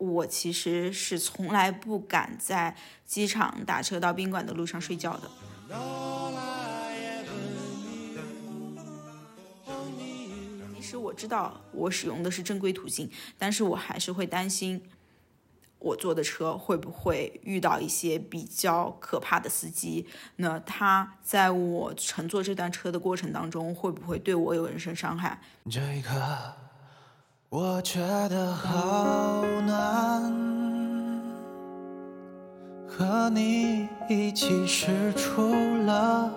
我其实是从来不敢在机场打车到宾馆的路上睡觉的。其实我知道我使用的是正规途径，但是我还是会担心。我坐的车会不会遇到一些比较可怕的司机？那他在我乘坐这段车的过程当中，会不会对我有人身伤害？这一刻，我觉得好难，和你一起驶出了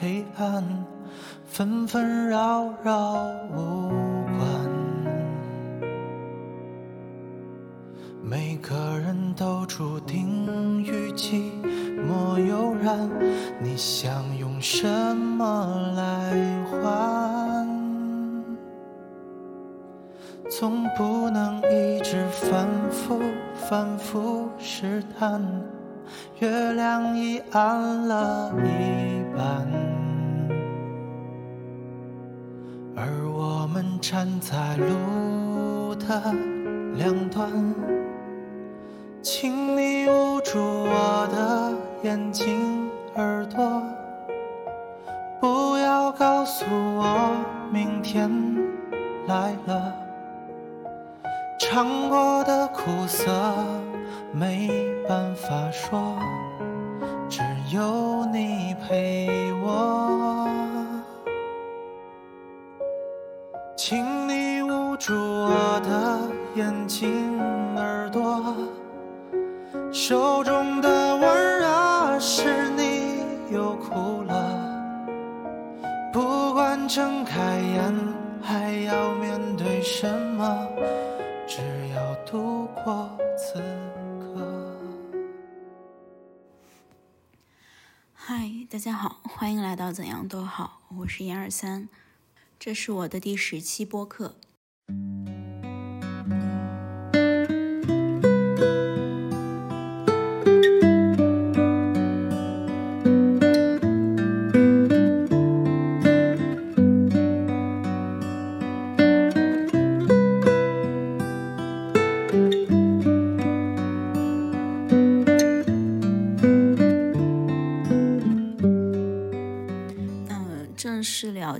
黑暗，纷纷扰扰无关。每个人都注定与寂寞悠然，你想用什么来换？总不能一直反复反复试探，月亮已暗了一半，而我们站在路的两端。请你捂住我的眼睛、耳朵，不要告诉我明天来了。尝过的苦涩没办法说，只有你陪我。请你捂住我的眼睛、耳朵。手中的温热，是你又哭了。不管睁开眼还要面对什么，过此刻。嗨，大家好，欢迎来到怎样都好，我是严二三，这是我的第十期播客。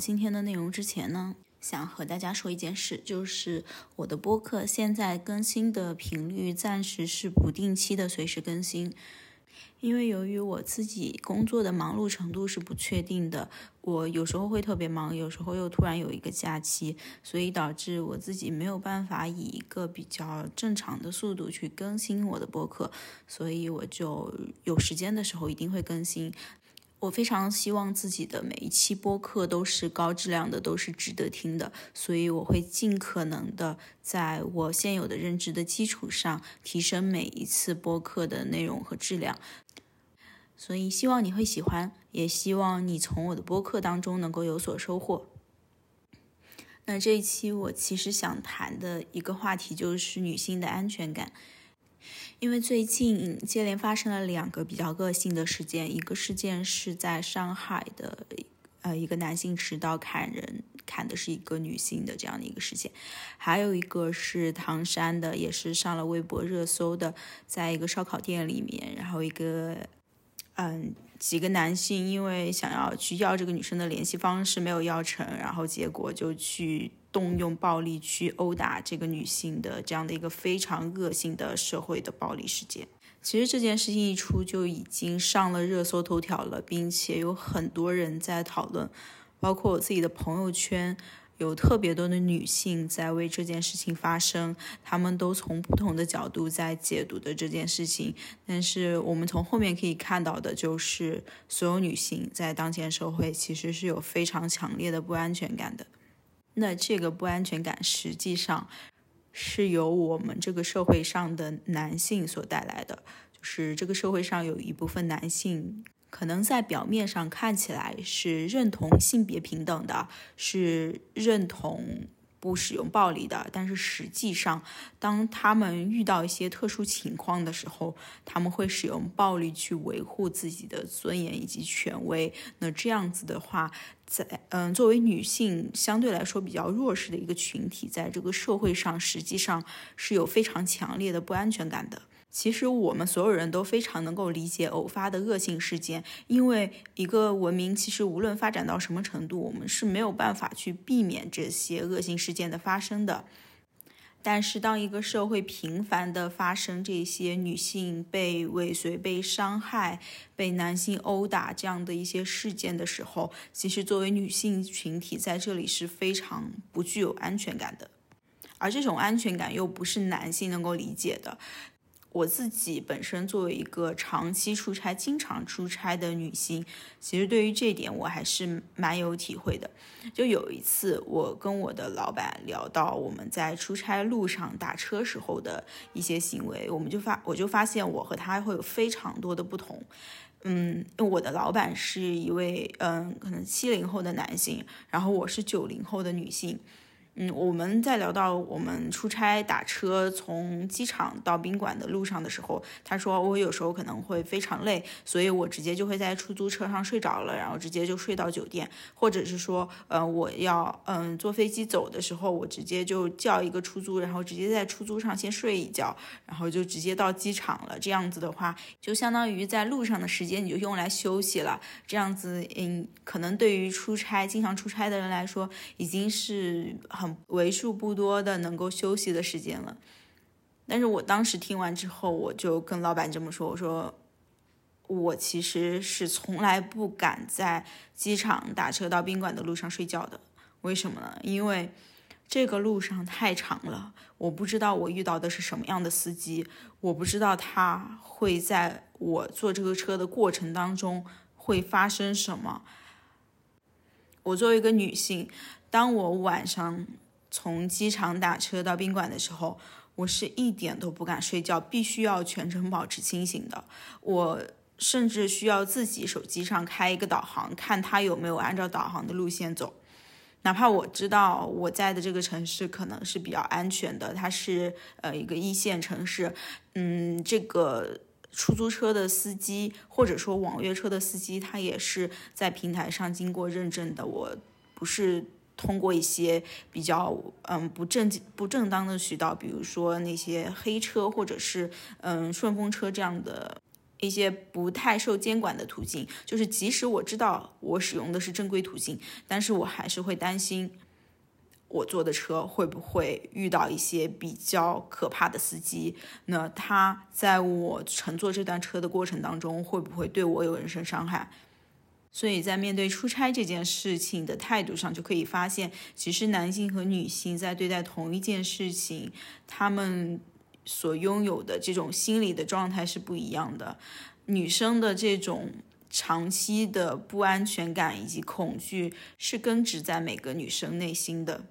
今天的内容之前呢，想和大家说一件事，就是我的播客现在更新的频率暂时是不定期的，随时更新。因为由于我自己工作的忙碌程度是不确定的，我有时候会特别忙，有时候又突然有一个假期，所以导致我自己没有办法以一个比较正常的速度去更新我的播客，所以我就有时间的时候一定会更新。我非常希望自己的每一期播客都是高质量的，都是值得听的，所以我会尽可能的在我现有的认知的基础上提升每一次播客的内容和质量。所以希望你会喜欢，也希望你从我的播客当中能够有所收获。那这一期我其实想谈的一个话题就是女性的安全感。因为最近接连发生了两个比较恶性的事件，一个事件是在上海的，呃，一个男性持刀砍人，砍的是一个女性的这样的一个事件，还有一个是唐山的，也是上了微博热搜的，在一个烧烤店里面，然后一个，嗯，几个男性因为想要去要这个女生的联系方式没有要成，然后结果就去。动用暴力去殴打这个女性的这样的一个非常恶性的社会的暴力事件，其实这件事情一出就已经上了热搜头条了，并且有很多人在讨论，包括我自己的朋友圈，有特别多的女性在为这件事情发声，她们都从不同的角度在解读的这件事情。但是我们从后面可以看到的就是，所有女性在当前社会其实是有非常强烈的不安全感的。那这个不安全感实际上是由我们这个社会上的男性所带来的，就是这个社会上有一部分男性可能在表面上看起来是认同性别平等的，是认同不使用暴力的，但是实际上，当他们遇到一些特殊情况的时候，他们会使用暴力去维护自己的尊严以及权威。那这样子的话，在嗯，作为女性相对来说比较弱势的一个群体，在这个社会上实际上是有非常强烈的不安全感的。其实我们所有人都非常能够理解偶发的恶性事件，因为一个文明其实无论发展到什么程度，我们是没有办法去避免这些恶性事件的发生的。但是当一个社会频繁的发生这些女性被尾随、被伤害、被男性殴打这样的一些事件的时候，其实作为女性群体在这里是非常不具有安全感的，而这种安全感又不是男性能够理解的。我自己本身作为一个长期出差、经常出差的女性，其实对于这点我还是蛮有体会的。就有一次，我跟我的老板聊到我们在出差路上打车时候的一些行为，我们就发我就发现我和他会有非常多的不同。嗯，我的老板是一位嗯，可能七零后的男性，然后我是九零后的女性。嗯，我们在聊到我们出差打车从机场到宾馆的路上的时候，他说我有时候可能会非常累，所以我直接就会在出租车上睡着了，然后直接就睡到酒店，或者是说，呃，我要嗯坐飞机走的时候，我直接就叫一个出租，然后直接在出租上先睡一觉，然后就直接到机场了。这样子的话，就相当于在路上的时间你就用来休息了。这样子，嗯，可能对于出差经常出差的人来说，已经是很。为数不多的能够休息的时间了，但是我当时听完之后，我就跟老板这么说：“我说，我其实是从来不敢在机场打车到宾馆的路上睡觉的。为什么呢？因为这个路上太长了，我不知道我遇到的是什么样的司机，我不知道他会在我坐这个车的过程当中会发生什么。我作为一个女性。”当我晚上从机场打车到宾馆的时候，我是一点都不敢睡觉，必须要全程保持清醒的。我甚至需要自己手机上开一个导航，看它有没有按照导航的路线走。哪怕我知道我在的这个城市可能是比较安全的，它是呃一个一线城市，嗯，这个出租车的司机或者说网约车的司机，他也是在平台上经过认证的，我不是。通过一些比较嗯不正不正当的渠道，比如说那些黑车或者是嗯顺风车这样的一些不太受监管的途径，就是即使我知道我使用的是正规途径，但是我还是会担心我坐的车会不会遇到一些比较可怕的司机，那他在我乘坐这段车的过程当中会不会对我有人身伤害？所以在面对出差这件事情的态度上，就可以发现，其实男性和女性在对待同一件事情，他们所拥有的这种心理的状态是不一样的。女生的这种长期的不安全感以及恐惧，是根植在每个女生内心的。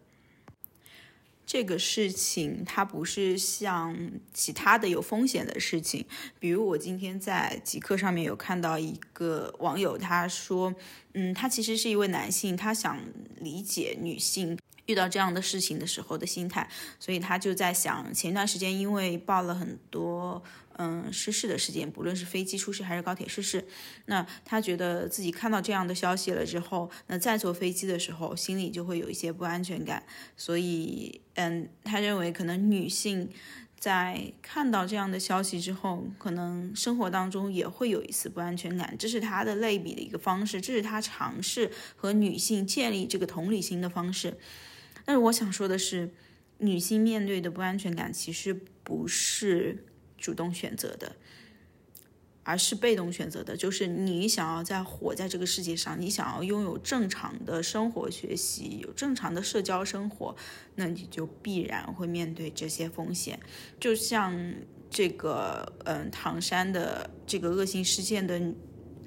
这个事情它不是像其他的有风险的事情，比如我今天在极客上面有看到一个网友，他说，嗯，他其实是一位男性，他想理解女性遇到这样的事情的时候的心态，所以他就在想，前段时间因为报了很多。嗯，失事的事件，不论是飞机出事还是高铁失事，那他觉得自己看到这样的消息了之后，那再坐飞机的时候，心里就会有一些不安全感。所以，嗯，他认为可能女性在看到这样的消息之后，可能生活当中也会有一丝不安全感。这是他的类比的一个方式，这是他尝试和女性建立这个同理心的方式。但是我想说的是，女性面对的不安全感其实不是。主动选择的，而是被动选择的。就是你想要在活在这个世界上，你想要拥有正常的生活、学习，有正常的社交生活，那你就必然会面对这些风险。就像这个，嗯，唐山的这个恶性事件的。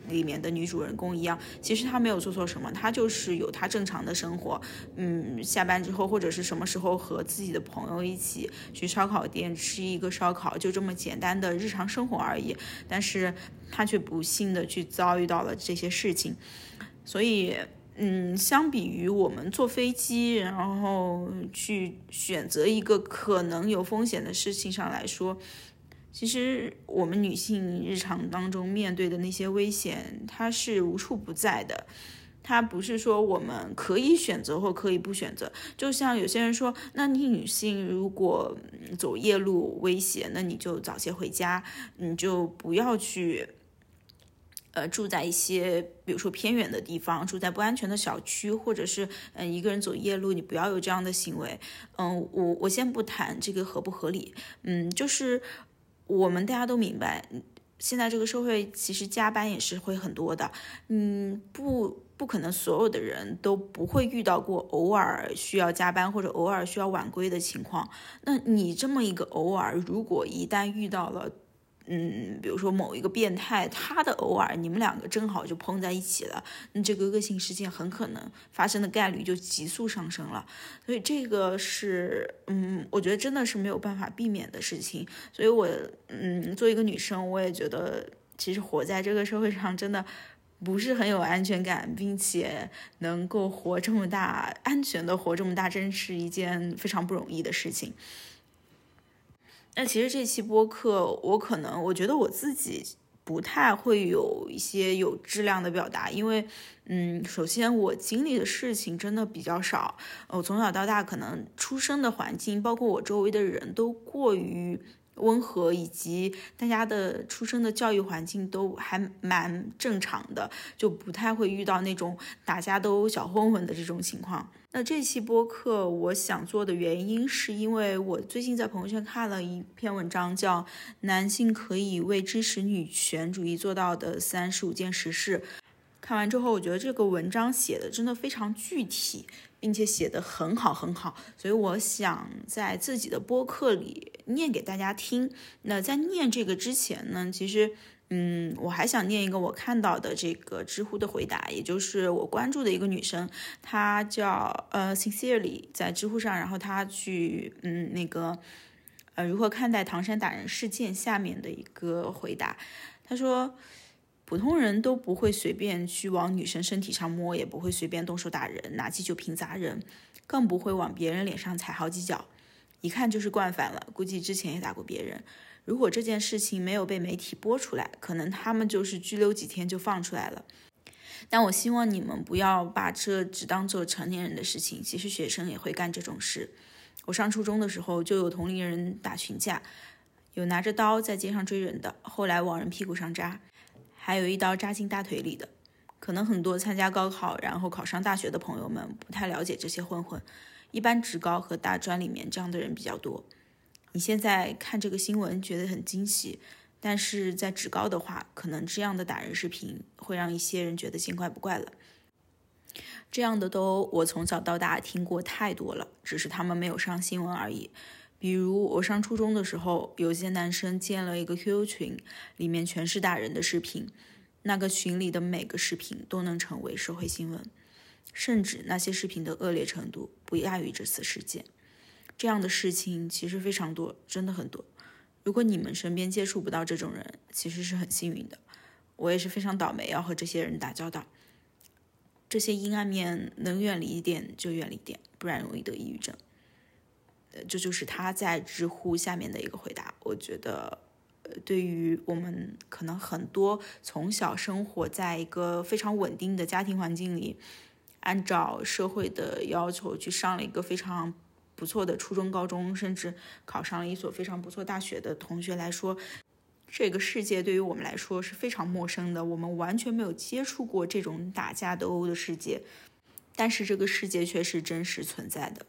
里面的女主人公一样，其实她没有做错什么，她就是有她正常的生活，嗯，下班之后或者是什么时候和自己的朋友一起去烧烤店吃一个烧烤，就这么简单的日常生活而已。但是她却不幸的去遭遇到了这些事情，所以，嗯，相比于我们坐飞机，然后去选择一个可能有风险的事情上来说，其实我们女性日常当中面对的那些危险，它是无处不在的。它不是说我们可以选择或可以不选择。就像有些人说，那你女性如果走夜路危险，那你就早些回家，你就不要去。呃，住在一些比如说偏远的地方，住在不安全的小区，或者是嗯一个人走夜路，你不要有这样的行为。嗯，我我先不谈这个合不合理，嗯，就是我们大家都明白，现在这个社会其实加班也是会很多的，嗯，不不可能所有的人都不会遇到过偶尔需要加班或者偶尔需要晚归的情况。那你这么一个偶尔，如果一旦遇到了，嗯，比如说某一个变态，他的偶尔，你们两个正好就碰在一起了，那这个恶性事件很可能发生的概率就急速上升了。所以这个是，嗯，我觉得真的是没有办法避免的事情。所以我，嗯，作为一个女生，我也觉得，其实活在这个社会上真的不是很有安全感，并且能够活这么大，安全的活这么大，真是一件非常不容易的事情。那其实这期播客，我可能我觉得我自己不太会有一些有质量的表达，因为，嗯，首先我经历的事情真的比较少，我从小到大可能出生的环境，包括我周围的人都过于。温和以及大家的出生的教育环境都还蛮正常的，就不太会遇到那种大家都小混混的这种情况。那这期播客我想做的原因，是因为我最近在朋友圈看了一篇文章，叫《男性可以为支持女权主义做到的三十五件实事》。看完之后，我觉得这个文章写的真的非常具体。并且写的很好很好，所以我想在自己的播客里念给大家听。那在念这个之前呢，其实，嗯，我还想念一个我看到的这个知乎的回答，也就是我关注的一个女生，她叫呃 sincerely 在知乎上，然后她去嗯那个呃如何看待唐山打人事件下面的一个回答，她说。普通人都不会随便去往女生身体上摸，也不会随便动手打人，拿起酒瓶砸人，更不会往别人脸上踩好几脚，一看就是惯犯了。估计之前也打过别人。如果这件事情没有被媒体播出来，可能他们就是拘留几天就放出来了。但我希望你们不要把这只当做成年人的事情，其实学生也会干这种事。我上初中的时候就有同龄人打群架，有拿着刀在街上追人的，后来往人屁股上扎。还有一刀扎进大腿里的，可能很多参加高考然后考上大学的朋友们不太了解这些混混，一般职高和大专里面这样的人比较多。你现在看这个新闻觉得很惊喜，但是在职高的话，可能这样的打人视频会让一些人觉得见怪不怪了。这样的都我从小到大听过太多了，只是他们没有上新闻而已。比如我上初中的时候，有些男生建了一个 QQ 群，里面全是打人的视频，那个群里的每个视频都能成为社会新闻，甚至那些视频的恶劣程度不亚于这次事件。这样的事情其实非常多，真的很多。如果你们身边接触不到这种人，其实是很幸运的。我也是非常倒霉，要和这些人打交道。这些阴暗面能远离一点就远离一点，不然容易得抑郁症。呃这就是他在知乎下面的一个回答。我觉得，呃，对于我们可能很多从小生活在一个非常稳定的家庭环境里，按照社会的要求去上了一个非常不错的初中、高中，甚至考上了一所非常不错大学的同学来说，这个世界对于我们来说是非常陌生的。我们完全没有接触过这种打架斗殴的世界，但是这个世界却是真实存在的。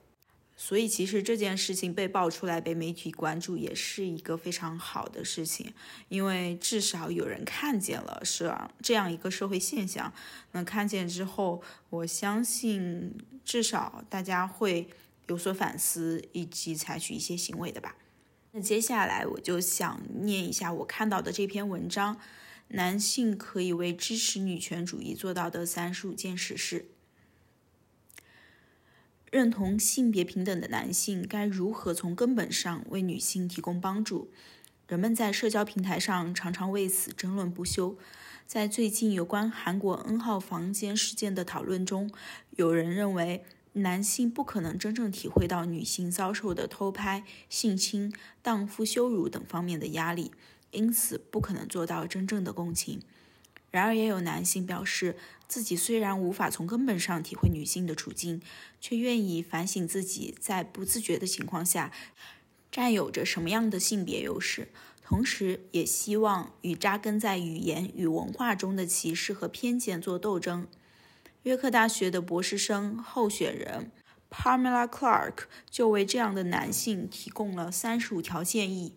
所以，其实这件事情被爆出来、被媒体关注，也是一个非常好的事情，因为至少有人看见了是这样一个社会现象。那看见之后，我相信至少大家会有所反思，以及采取一些行为的吧。那接下来我就想念一下我看到的这篇文章：男性可以为支持女权主义做到的三十五件实事。认同性别平等的男性该如何从根本上为女性提供帮助？人们在社交平台上常常为此争论不休。在最近有关韩国 N 号房间事件的讨论中，有人认为男性不可能真正体会到女性遭受的偷拍、性侵、荡妇羞辱等方面的压力，因此不可能做到真正的共情。然而，也有男性表示，自己虽然无法从根本上体会女性的处境，却愿意反省自己在不自觉的情况下占有着什么样的性别优势，同时也希望与扎根在语言与文化中的歧视和偏见做斗争。约克大学的博士生候选人 Pamela Clark 就为这样的男性提供了三十五条建议。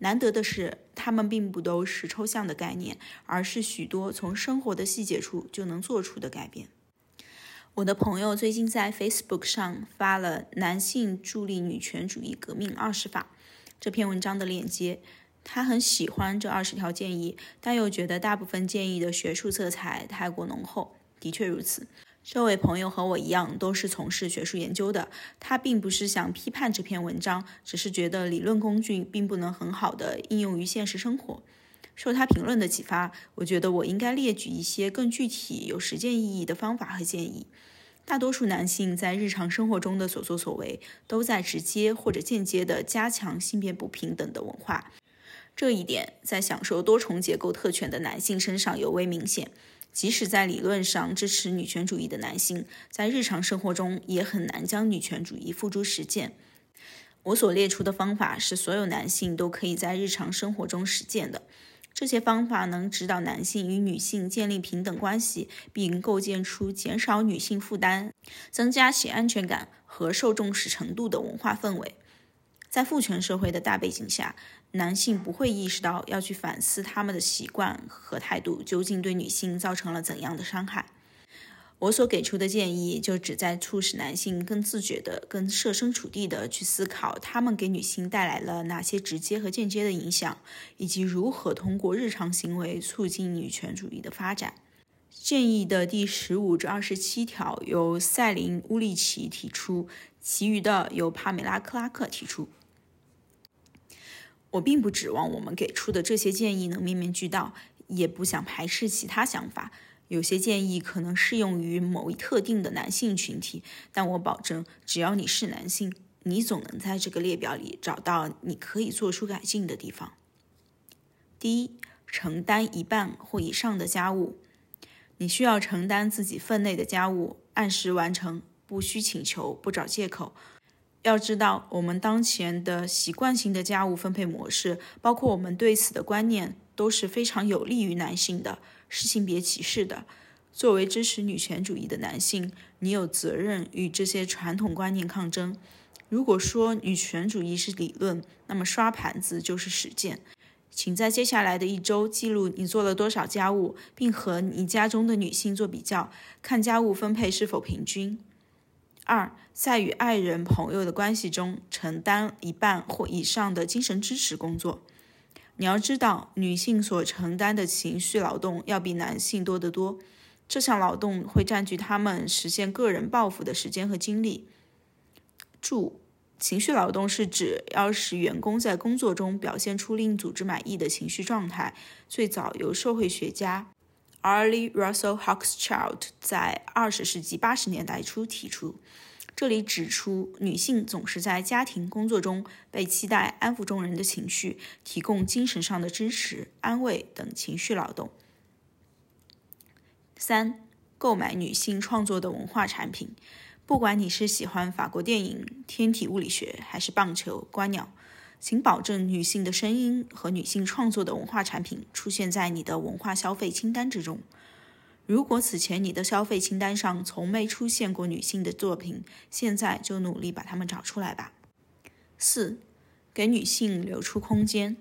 难得的是，他们并不都是抽象的概念，而是许多从生活的细节处就能做出的改变。我的朋友最近在 Facebook 上发了《男性助力女权主义革命二十法》这篇文章的链接。他很喜欢这二十条建议，但又觉得大部分建议的学术色彩太过浓厚。的确如此。这位朋友和我一样，都是从事学术研究的。他并不是想批判这篇文章，只是觉得理论工具并不能很好的应用于现实生活。受他评论的启发，我觉得我应该列举一些更具体、有实践意义的方法和建议。大多数男性在日常生活中的所作所为，都在直接或者间接地加强性别不平等的文化。这一点在享受多重结构特权的男性身上尤为明显。即使在理论上支持女权主义的男性，在日常生活中也很难将女权主义付诸实践。我所列出的方法是所有男性都可以在日常生活中实践的。这些方法能指导男性与女性建立平等关系，并构建出减少女性负担、增加其安全感和受重视程度的文化氛围。在父权社会的大背景下，男性不会意识到要去反思他们的习惯和态度究竟对女性造成了怎样的伤害。我所给出的建议就旨在促使男性更自觉的、更设身处地的去思考他们给女性带来了哪些直接和间接的影响，以及如何通过日常行为促进女权主义的发展。建议的第十五至二十七条由塞琳·乌利奇提出，其余的由帕梅拉·克拉克提出。我并不指望我们给出的这些建议能面面俱到，也不想排斥其他想法。有些建议可能适用于某一特定的男性群体，但我保证，只要你是男性，你总能在这个列表里找到你可以做出改进的地方。第一，承担一半或以上的家务。你需要承担自己分内的家务，按时完成，不需请求，不找借口。要知道，我们当前的习惯性的家务分配模式，包括我们对此的观念，都是非常有利于男性的，是性别歧视的。作为支持女权主义的男性，你有责任与这些传统观念抗争。如果说女权主义是理论，那么刷盘子就是实践。请在接下来的一周记录你做了多少家务，并和你家中的女性做比较，看家务分配是否平均。二，在与爱人、朋友的关系中承担一半或以上的精神支持工作。你要知道，女性所承担的情绪劳动要比男性多得多。这项劳动会占据他们实现个人抱负的时间和精力。注：情绪劳动是指要使员工在工作中表现出令组织满意的情绪状态。最早由社会学家 Arlie Russell Hochschild 在二十世纪八十年代初提出。这里指出，女性总是在家庭工作中被期待安抚众人的情绪，提供精神上的支持、安慰等情绪劳动。三、购买女性创作的文化产品，不管你是喜欢法国电影、天体物理学，还是棒球、观鸟，请保证女性的声音和女性创作的文化产品出现在你的文化消费清单之中。如果此前你的消费清单上从没出现过女性的作品，现在就努力把它们找出来吧。四，给女性留出空间。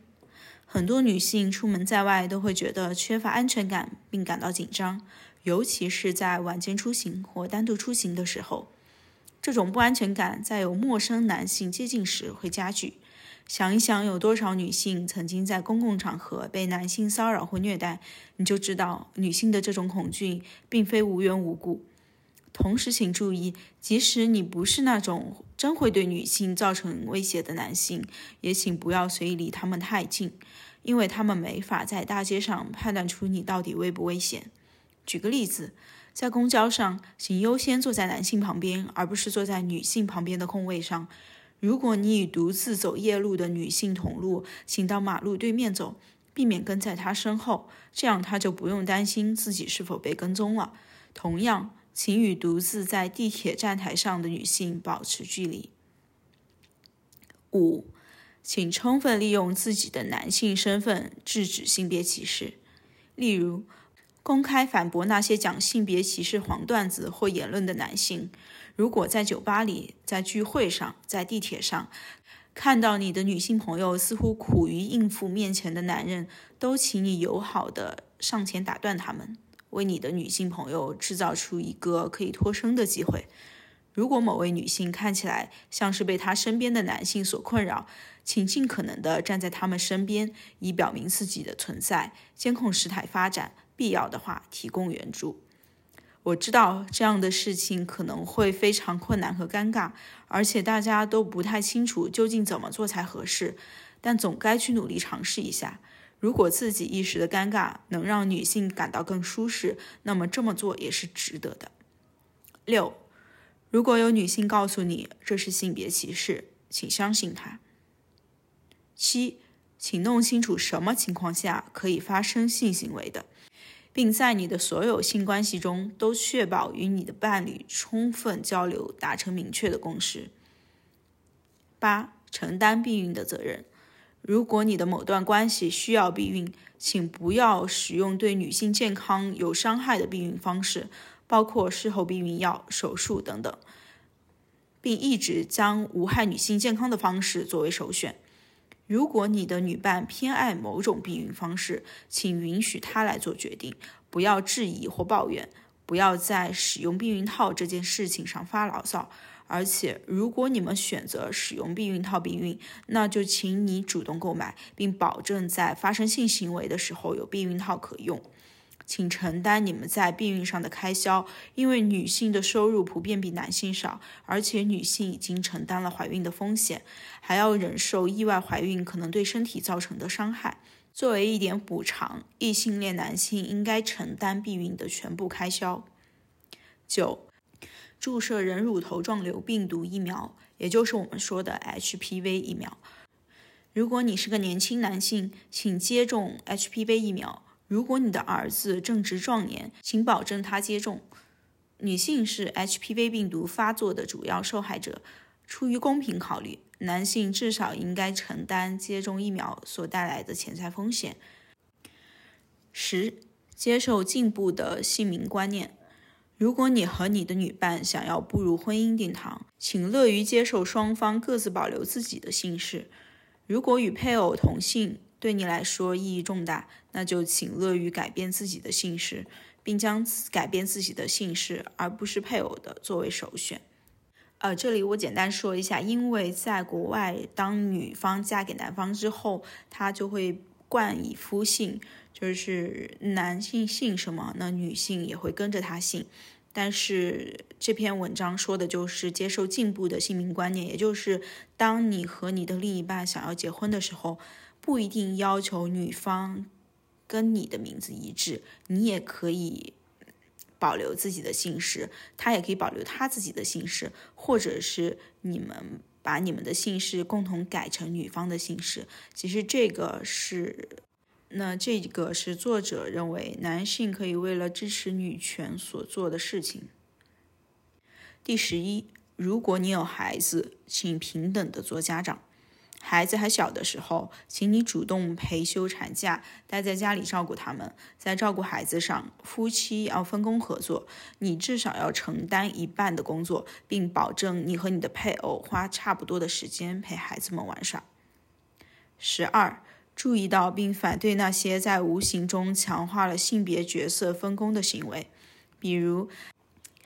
很多女性出门在外都会觉得缺乏安全感，并感到紧张，尤其是在晚间出行或单独出行的时候。这种不安全感在有陌生男性接近时会加剧。想一想，有多少女性曾经在公共场合被男性骚扰或虐待，你就知道女性的这种恐惧并非无缘无故。同时，请注意，即使你不是那种真会对女性造成威胁的男性，也请不要随意离他们太近，因为他们没法在大街上判断出你到底危不危险。举个例子，在公交上，请优先坐在男性旁边，而不是坐在女性旁边的空位上。如果你与独自走夜路的女性同路，请到马路对面走，避免跟在她身后，这样她就不用担心自己是否被跟踪了。同样，请与独自在地铁站台上的女性保持距离。五，请充分利用自己的男性身份制止性别歧视，例如公开反驳那些讲性别歧视黄段子或言论的男性。如果在酒吧里、在聚会上、在地铁上看到你的女性朋友似乎苦于应付面前的男人，都请你友好的上前打断他们。为你的女性朋友制造出一个可以脱身的机会。如果某位女性看起来像是被她身边的男性所困扰，请尽可能的站在他们身边，以表明自己的存在，监控事态发展，必要的话提供援助。我知道这样的事情可能会非常困难和尴尬，而且大家都不太清楚究竟怎么做才合适，但总该去努力尝试一下。如果自己一时的尴尬能让女性感到更舒适，那么这么做也是值得的。六，如果有女性告诉你这是性别歧视，请相信她。七，请弄清楚什么情况下可以发生性行为的，并在你的所有性关系中都确保与你的伴侣充分交流，达成明确的共识。八，承担避孕的责任。如果你的某段关系需要避孕，请不要使用对女性健康有伤害的避孕方式，包括事后避孕药、手术等等，并一直将无害女性健康的方式作为首选。如果你的女伴偏爱某种避孕方式，请允许她来做决定，不要质疑或抱怨，不要在使用避孕套这件事情上发牢骚。而且，如果你们选择使用避孕套避孕，那就请你主动购买，并保证在发生性行为的时候有避孕套可用。请承担你们在避孕上的开销，因为女性的收入普遍比男性少，而且女性已经承担了怀孕的风险，还要忍受意外怀孕可能对身体造成的伤害。作为一点补偿，异性恋男性应该承担避孕的全部开销。九。注射人乳头状瘤病毒疫苗，也就是我们说的 HPV 疫苗。如果你是个年轻男性，请接种 HPV 疫苗。如果你的儿子正值壮年，请保证他接种。女性是 HPV 病毒发作的主要受害者。出于公平考虑，男性至少应该承担接种疫苗所带来的潜在风险。十、接受进步的姓名观念。如果你和你的女伴想要步入婚姻殿堂，请乐于接受双方各自保留自己的姓氏。如果与配偶同姓对你来说意义重大，那就请乐于改变自己的姓氏，并将改变自己的姓氏而不是配偶的作为首选。呃，这里我简单说一下，因为在国外，当女方嫁给男方之后，她就会冠以夫姓。就是男性姓什么，那女性也会跟着他姓。但是这篇文章说的就是接受进步的姓名观念，也就是当你和你的另一半想要结婚的时候，不一定要求女方跟你的名字一致，你也可以保留自己的姓氏，他也可以保留他自己的姓氏，或者是你们把你们的姓氏共同改成女方的姓氏。其实这个是。那这个是作者认为男性可以为了支持女权所做的事情。第十一，如果你有孩子，请平等的做家长。孩子还小的时候，请你主动陪休产假，待在家里照顾他们。在照顾孩子上，夫妻要分工合作，你至少要承担一半的工作，并保证你和你的配偶花差不多的时间陪孩子们玩耍。十二。注意到并反对那些在无形中强化了性别角色分工的行为，比如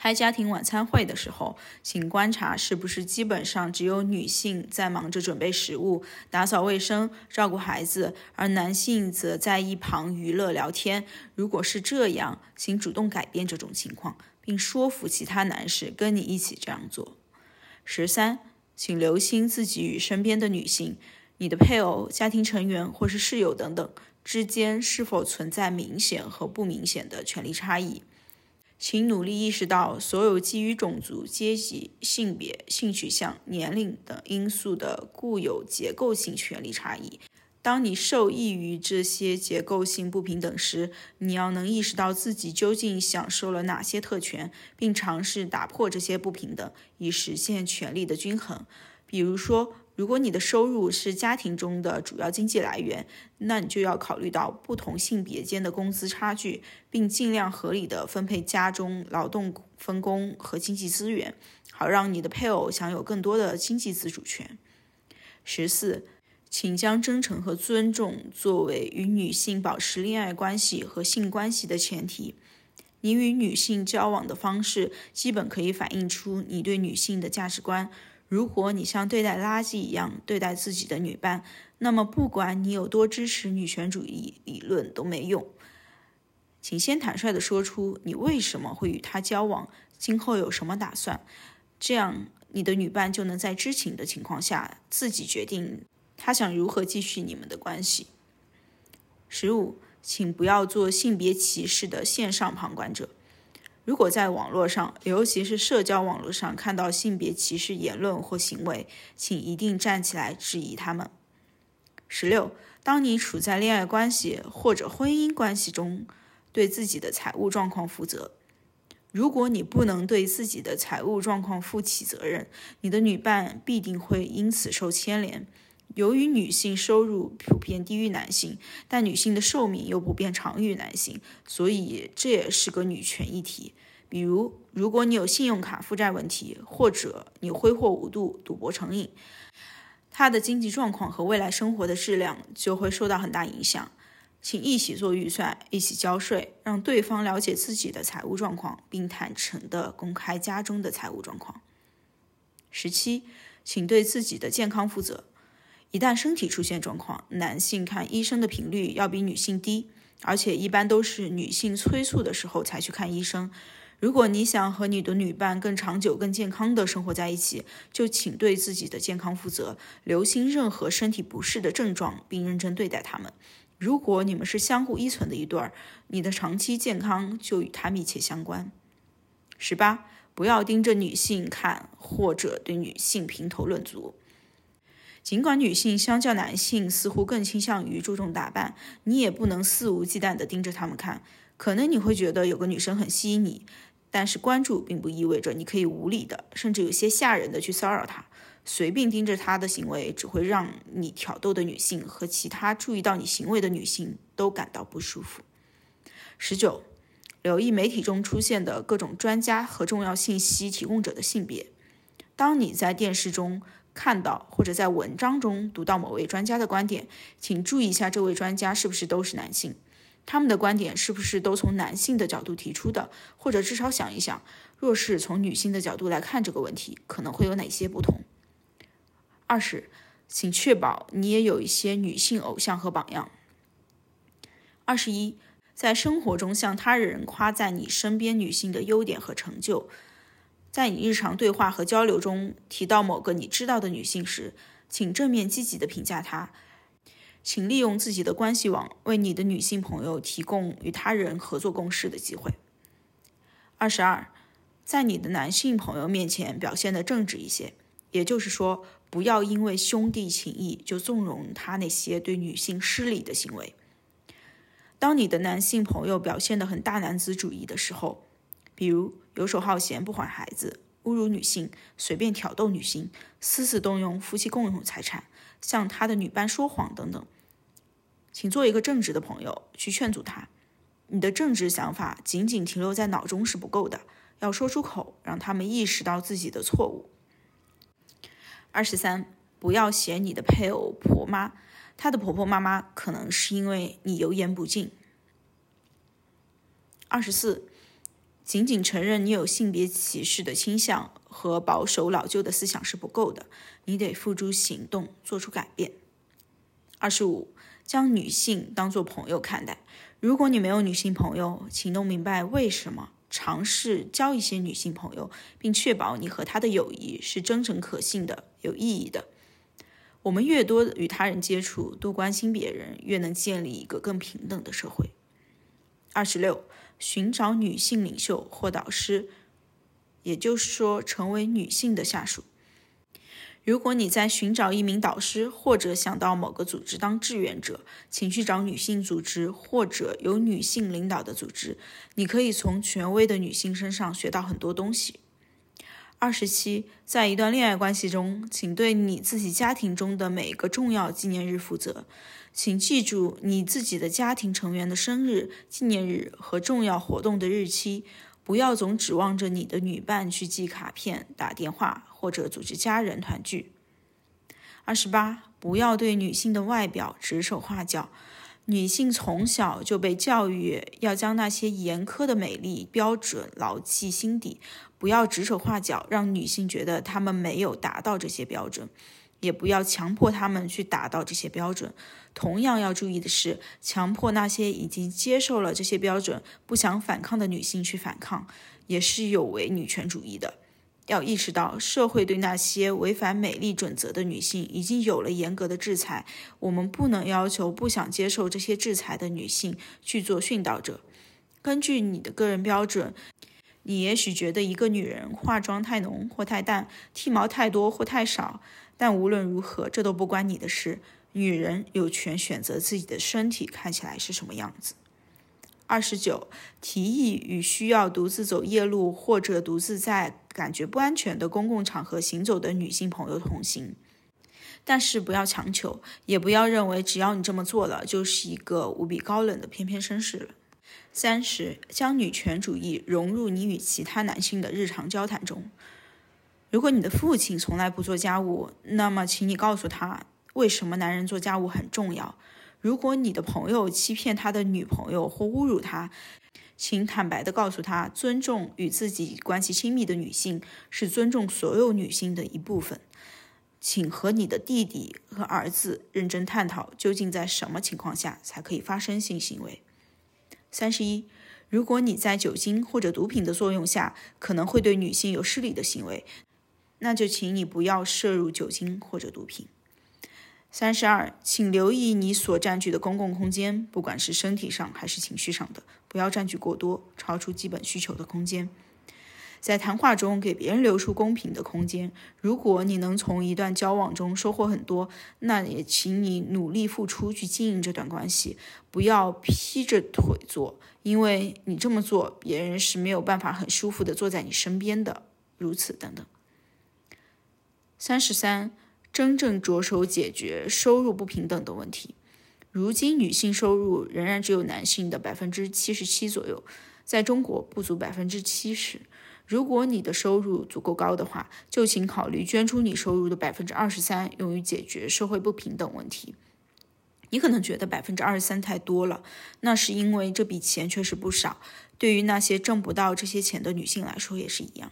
开家庭晚餐会的时候，请观察是不是基本上只有女性在忙着准备食物、打扫卫生、照顾孩子，而男性则在一旁娱乐聊天。如果是这样，请主动改变这种情况。并说服其他男士跟你一起这样做。十三，请留心自己与身边的女性、你的配偶、家庭成员或是室友等等之间是否存在明显和不明显的权利差异。请努力意识到所有基于种族、阶级、性别、性取向、年龄等因素的固有结构性权利差异。当你受益于这些结构性不平等时，你要能意识到自己究竟享受了哪些特权，并尝试打破这些不平等，以实现权利的均衡。比如说，如果你的收入是家庭中的主要经济来源，那你就要考虑到不同性别间的工资差距，并尽量合理的分配家中劳动分工和经济资源，好让你的配偶享有更多的经济自主权。十四。请将真诚和尊重作为与女性保持恋爱关系和性关系的前提。你与女性交往的方式基本可以反映出你对女性的价值观。如果你像对待垃圾一样对待自己的女伴，那么不管你有多支持女权主义理论都没用。请先坦率地说出你为什么会与她交往，今后有什么打算，这样你的女伴就能在知情的情况下自己决定。他想如何继续你们的关系？十五，请不要做性别歧视的线上旁观者。如果在网络上，尤其是社交网络上看到性别歧视言论或行为，请一定站起来质疑他们。十六，当你处在恋爱关系或者婚姻关系中，对自己的财务状况负责。如果你不能对自己的财务状况负起责任，你的女伴必定会因此受牵连。由于女性收入普遍低于男性，但女性的寿命又普遍长于男性，所以这也是个女权议题。比如，如果你有信用卡负债问题，或者你挥霍无度、赌博成瘾，他的经济状况和未来生活的质量就会受到很大影响。请一起做预算，一起交税，让对方了解自己的财务状况，并坦诚地公开家中的财务状况。十七，请对自己的健康负责。一旦身体出现状况，男性看医生的频率要比女性低，而且一般都是女性催促的时候才去看医生。如果你想和你的女伴更长久、更健康的生活在一起，就请对自己的健康负责，留心任何身体不适的症状，并认真对待他们。如果你们是相互依存的一对儿，你的长期健康就与他密切相关。十八，不要盯着女性看，或者对女性评头论足。尽管女性相较男性似乎更倾向于注重打扮，你也不能肆无忌惮地盯着她们看。可能你会觉得有个女生很吸引你，但是关注并不意味着你可以无理的，甚至有些吓人的去骚扰她。随便盯着她的行为，只会让你挑逗的女性和其他注意到你行为的女性都感到不舒服。十九，留意媒体中出现的各种专家和重要信息提供者的性别。当你在电视中。看到或者在文章中读到某位专家的观点，请注意一下这位专家是不是都是男性，他们的观点是不是都从男性的角度提出的，或者至少想一想，若是从女性的角度来看这个问题，可能会有哪些不同。二是，请确保你也有一些女性偶像和榜样。二十一，在生活中向他人夸赞你身边女性的优点和成就。在你日常对话和交流中提到某个你知道的女性时，请正面积极地评价她。请利用自己的关系网为你的女性朋友提供与他人合作共事的机会。二十二，在你的男性朋友面前表现得正直一些，也就是说，不要因为兄弟情谊就纵容他那些对女性失礼的行为。当你的男性朋友表现得很大男子主义的时候，比如游手好闲、不管孩子、侮辱女性、随便挑逗女性、私自动用夫妻共有财产、向他的女伴说谎等等，请做一个正直的朋友去劝阻他。你的正直想法仅仅停留在脑中是不够的，要说出口，让他们意识到自己的错误。二十三，不要嫌你的配偶婆妈，她的婆婆妈妈可能是因为你油盐不进。二十四。仅仅承认你有性别歧视的倾向和保守老旧的思想是不够的，你得付诸行动，做出改变。二十五，将女性当作朋友看待。如果你没有女性朋友，请弄明白为什么，尝试交一些女性朋友，并确保你和她的友谊是真诚可信的、有意义的。我们越多与他人接触，多关心别人，越能建立一个更平等的社会。二十六，寻找女性领袖或导师，也就是说，成为女性的下属。如果你在寻找一名导师，或者想到某个组织当志愿者，请去找女性组织或者有女性领导的组织。你可以从权威的女性身上学到很多东西。二十七，在一段恋爱关系中，请对你自己家庭中的每一个重要纪念日负责。请记住你自己的家庭成员的生日、纪念日和重要活动的日期。不要总指望着你的女伴去寄卡片、打电话或者组织家人团聚。二十八，不要对女性的外表指手画脚。女性从小就被教育要将那些严苛的美丽标准牢记心底，不要指手画脚，让女性觉得她们没有达到这些标准。也不要强迫他们去达到这些标准。同样要注意的是，强迫那些已经接受了这些标准、不想反抗的女性去反抗，也是有违女权主义的。要意识到，社会对那些违反美丽准则的女性已经有了严格的制裁。我们不能要求不想接受这些制裁的女性去做训导者。根据你的个人标准，你也许觉得一个女人化妆太浓或太淡，剃毛太多或太少。但无论如何，这都不关你的事。女人有权选择自己的身体看起来是什么样子。二十九，提议与需要独自走夜路或者独自在感觉不安全的公共场合行走的女性朋友同行，但是不要强求，也不要认为只要你这么做了，就是一个无比高冷的翩翩绅士了。三十，将女权主义融入你与其他男性的日常交谈中。如果你的父亲从来不做家务，那么请你告诉他为什么男人做家务很重要。如果你的朋友欺骗他的女朋友或侮辱他，请坦白地告诉他，尊重与自己关系亲密的女性是尊重所有女性的一部分。请和你的弟弟和儿子认真探讨，究竟在什么情况下才可以发生性行为。三十一，如果你在酒精或者毒品的作用下，可能会对女性有失礼的行为。那就请你不要摄入酒精或者毒品。三十二，请留意你所占据的公共空间，不管是身体上还是情绪上的，不要占据过多、超出基本需求的空间。在谈话中给别人留出公平的空间。如果你能从一段交往中收获很多，那也请你努力付出去经营这段关系，不要劈着腿坐，因为你这么做，别人是没有办法很舒服的坐在你身边的。如此等等。三十三，真正着手解决收入不平等的问题。如今，女性收入仍然只有男性的百分之七十七左右，在中国不足百分之七十。如果你的收入足够高的话，就请考虑捐出你收入的百分之二十三，用于解决社会不平等问题。你可能觉得百分之二十三太多了，那是因为这笔钱确实不少，对于那些挣不到这些钱的女性来说也是一样。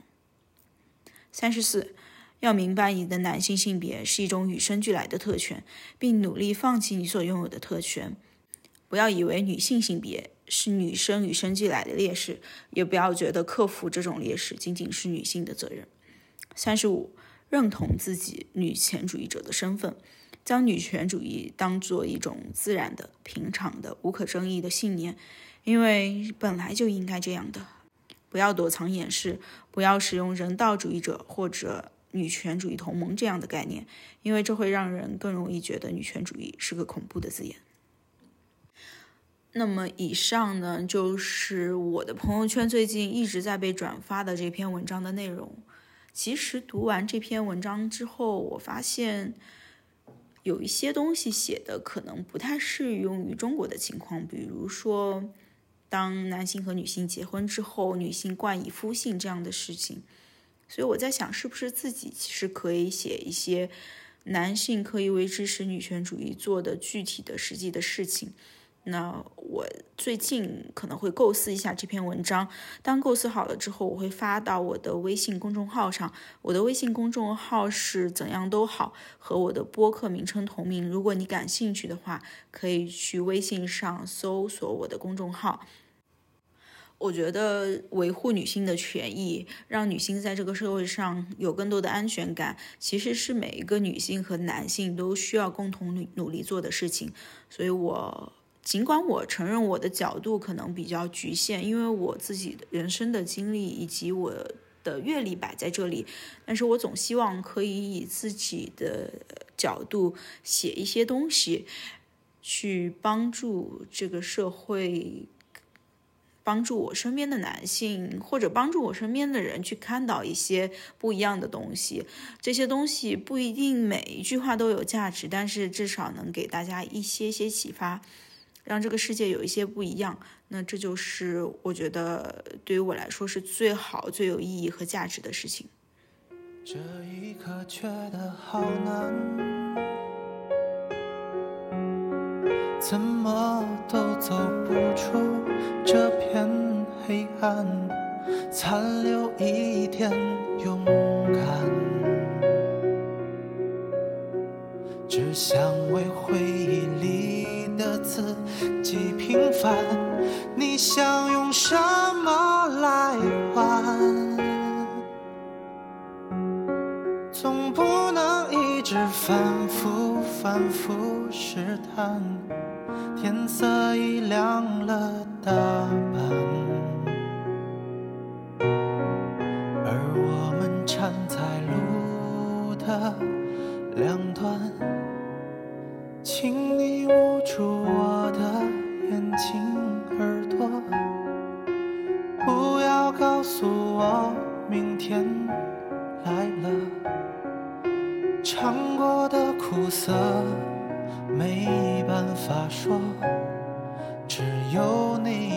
三十四。要明白，你的男性性别是一种与生俱来的特权，并努力放弃你所拥有的特权。不要以为女性性别是女生与生俱来的劣势，也不要觉得克服这种劣势仅仅是女性的责任。三十五，认同自己女权主义者的身份，将女权主义当做一种自然的、平常的、无可争议的信念，因为本来就应该这样的。不要躲藏掩饰，不要使用人道主义者或者。女权主义同盟这样的概念，因为这会让人更容易觉得女权主义是个恐怖的字眼。那么，以上呢就是我的朋友圈最近一直在被转发的这篇文章的内容。其实读完这篇文章之后，我发现有一些东西写的可能不太适用于中国的情况，比如说，当男性和女性结婚之后，女性冠以夫姓这样的事情。所以我在想，是不是自己其实可以写一些男性可以为支持女权主义做的具体的实际的事情？那我最近可能会构思一下这篇文章。当构思好了之后，我会发到我的微信公众号上。我的微信公众号是怎样都好，和我的播客名称同名。如果你感兴趣的话，可以去微信上搜索我的公众号。我觉得维护女性的权益，让女性在这个社会上有更多的安全感，其实是每一个女性和男性都需要共同努努力做的事情。所以，我尽管我承认我的角度可能比较局限，因为我自己的人生的经历以及我的阅历摆在这里，但是我总希望可以以自己的角度写一些东西，去帮助这个社会。帮助我身边的男性，或者帮助我身边的人去看到一些不一样的东西。这些东西不一定每一句话都有价值，但是至少能给大家一些些启发，让这个世界有一些不一样。那这就是我觉得对于我来说是最好、最有意义和价值的事情。这一刻觉得好难。怎么都走不出这片黑暗，残留一点勇敢，只想为回忆里的自己平凡。你想用什么来换？总不能一直反复反复试探。天色已亮了大半，而我们站在路的两端，请你捂住我的眼睛耳朵，不要告诉我明天来了，尝过的苦涩。没办法说，只有你